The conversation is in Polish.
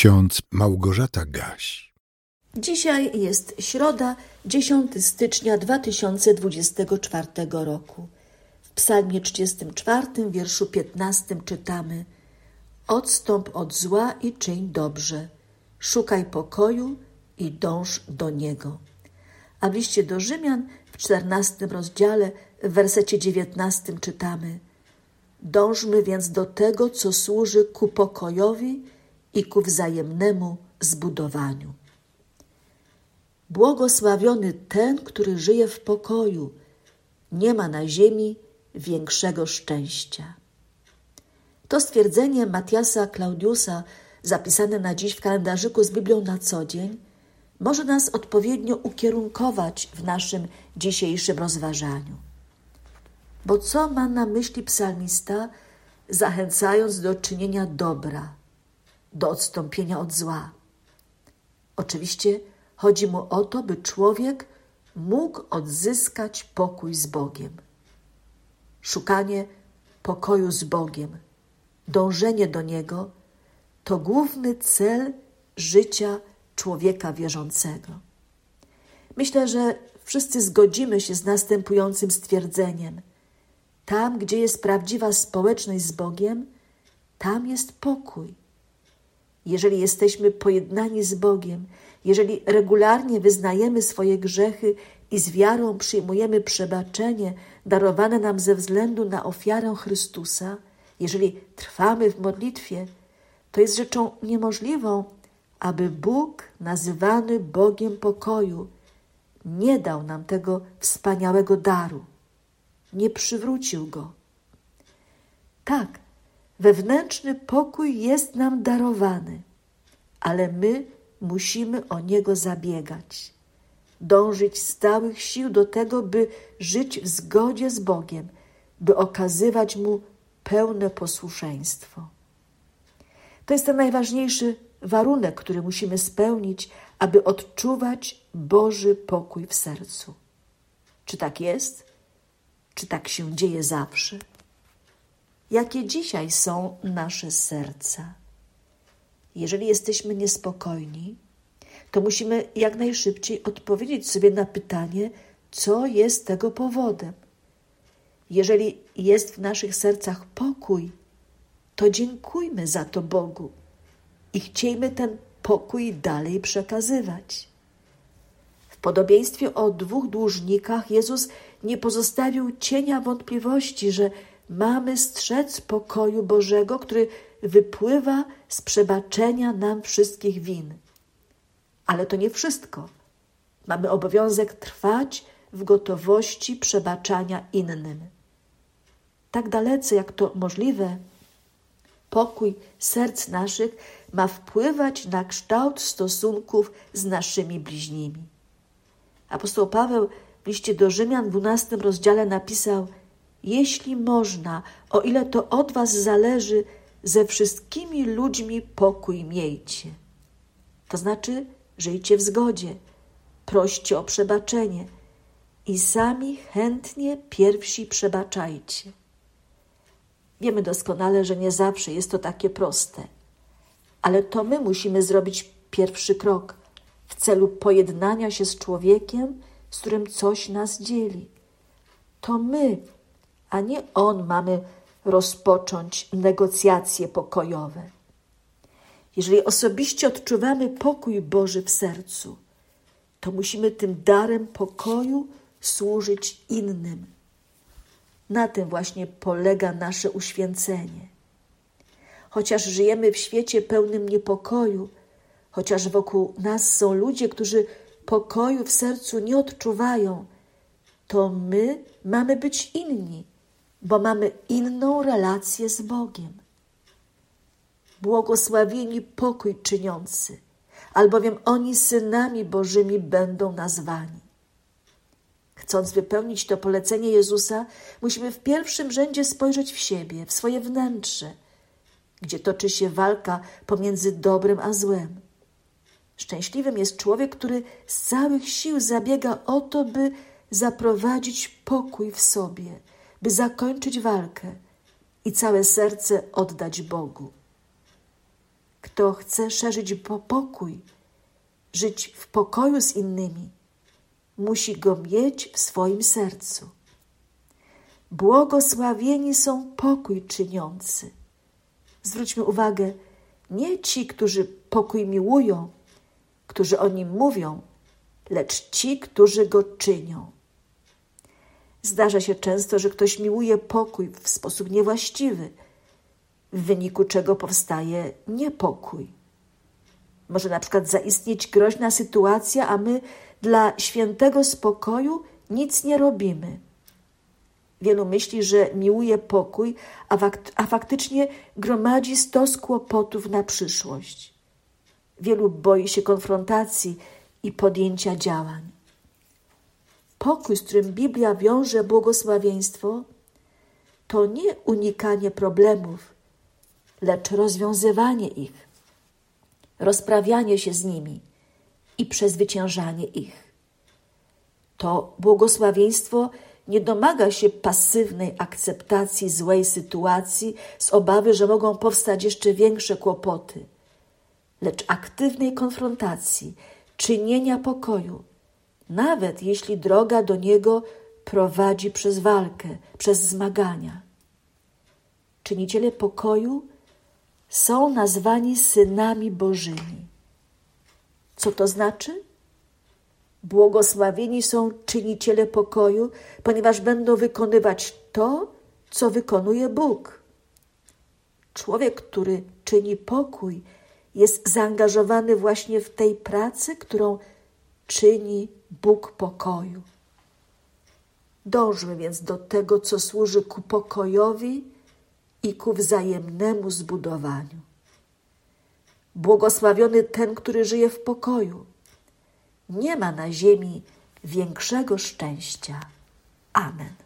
ksiądz Małgorzata Gaś. Dzisiaj jest środa, 10 stycznia 2024 roku. W psalmie 34, wierszu 15 czytamy Odstąp od zła i czyń dobrze, szukaj pokoju i dąż do niego. A w liście do Rzymian w 14 rozdziale w wersecie 19 czytamy Dążmy więc do tego, co służy ku pokojowi i ku wzajemnemu zbudowaniu. Błogosławiony ten, który żyje w pokoju, nie ma na ziemi większego szczęścia. To stwierdzenie Matiasa Claudiusa, zapisane na dziś w kalendarzyku z Biblią na co dzień, może nas odpowiednio ukierunkować w naszym dzisiejszym rozważaniu. Bo co ma na myśli psalmista, zachęcając do czynienia dobra, do odstąpienia od zła? Oczywiście chodzi mu o to, by człowiek mógł odzyskać pokój z Bogiem. Szukanie pokoju z Bogiem, dążenie do Niego to główny cel życia człowieka wierzącego. Myślę, że wszyscy zgodzimy się z następującym stwierdzeniem: tam, gdzie jest prawdziwa społeczność z Bogiem, tam jest pokój. Jeżeli jesteśmy pojednani z Bogiem, jeżeli regularnie wyznajemy swoje grzechy i z wiarą przyjmujemy przebaczenie darowane nam ze względu na ofiarę Chrystusa, jeżeli trwamy w modlitwie, to jest rzeczą niemożliwą, aby Bóg, nazywany Bogiem pokoju, nie dał nam tego wspaniałego daru, nie przywrócił go. Tak, wewnętrzny pokój jest nam darowany, ale my musimy o niego zabiegać, dążyć z całych sił do tego, by żyć w zgodzie z Bogiem, by okazywać Mu pełne posłuszeństwo. To jest ten najważniejszy warunek, który musimy spełnić, aby odczuwać Boży pokój w sercu. Czy tak jest? Czy tak się dzieje zawsze? Jakie dzisiaj są nasze serca? Jeżeli jesteśmy niespokojni, to musimy jak najszybciej odpowiedzieć sobie na pytanie, co jest tego powodem. Jeżeli jest w naszych sercach pokój, to dziękujmy za to Bogu i chciejmy ten pokój dalej przekazywać. W podobieństwie o dwóch dłużnikach Jezus nie pozostawił cienia wątpliwości, że mamy strzec pokoju Bożego, który wypływa z przebaczenia nam wszystkich win. Ale to nie wszystko. Mamy obowiązek trwać w gotowości przebaczania innym. Tak dalece jak to możliwe, pokój serc naszych ma wpływać na kształt stosunków z naszymi bliźnimi. Apostoł Paweł w liście do Rzymian w 12 rozdziale napisał: Jeśli można, o ile to od Was zależy, ze wszystkimi ludźmi pokój miejcie. To znaczy, żyjcie w zgodzie, proście o przebaczenie i sami chętnie pierwsi przebaczajcie. Wiemy doskonale, że nie zawsze jest to takie proste, ale to my musimy zrobić pierwszy krok w celu pojednania się z człowiekiem, z którym coś nas dzieli. To my, a nie on mamy rozpocząć negocjacje pokojowe. Jeżeli osobiście odczuwamy pokój Boży w sercu, to musimy tym darem pokoju służyć innym. Na tym właśnie polega nasze uświęcenie. Chociaż żyjemy w świecie pełnym niepokoju, chociaż wokół nas są ludzie, którzy pokoju w sercu nie odczuwają, to my mamy być inni bo mamy inną relację z Bogiem. Błogosławieni pokój czyniący, albowiem oni synami Bożymi będą nazwani. Chcąc wypełnić to polecenie Jezusa, musimy w pierwszym rzędzie spojrzeć w siebie, w swoje wnętrze, gdzie toczy się walka pomiędzy dobrem a złem. Szczęśliwym jest człowiek, który z całych sił zabiega o to, by zaprowadzić pokój w sobie, by zakończyć walkę i całe serce oddać Bogu. kto chce szerzyć pokój, żyć w pokoju z innymi, musi go mieć w swoim sercu. Błogosławieni są pokój czyniący. Zwróćmy uwagę, nie ci, którzy pokój miłują, którzy o nim mówią, lecz ci, którzy go czynią. Zdarza się często, że ktoś miłuje pokój w sposób niewłaściwy, w wyniku czego powstaje niepokój. Może na przykład zaistnieć groźna sytuacja, a my dla świętego spokoju nic nie robimy. Wielu myśli, że miłuje pokój, a, a faktycznie gromadzi stos kłopotów na przyszłość. Wielu boi się konfrontacji i podjęcia działań. Pokój, z którym Biblia wiąże błogosławieństwo, to nie unikanie problemów, lecz rozwiązywanie ich, rozprawianie się z nimi i przezwyciężanie ich. To błogosławieństwo nie domaga się pasywnej akceptacji złej sytuacji z obawy, że mogą powstać jeszcze większe kłopoty, lecz aktywnej konfrontacji, czynienia pokoju, nawet jeśli droga do niego prowadzi przez walkę, przez zmagania. Czyniciele pokoju są nazwani synami Bożymi. Co to znaczy? Błogosławieni są czyniciele pokoju, ponieważ będą wykonywać to, co wykonuje Bóg. Człowiek, który czyni pokój, jest zaangażowany właśnie w tej pracy, którą czyni Bóg pokoju. Dążmy więc do tego, co służy ku pokojowi i ku wzajemnemu zbudowaniu. Błogosławiony ten, który żyje w pokoju. Nie ma na ziemi większego szczęścia. Amen.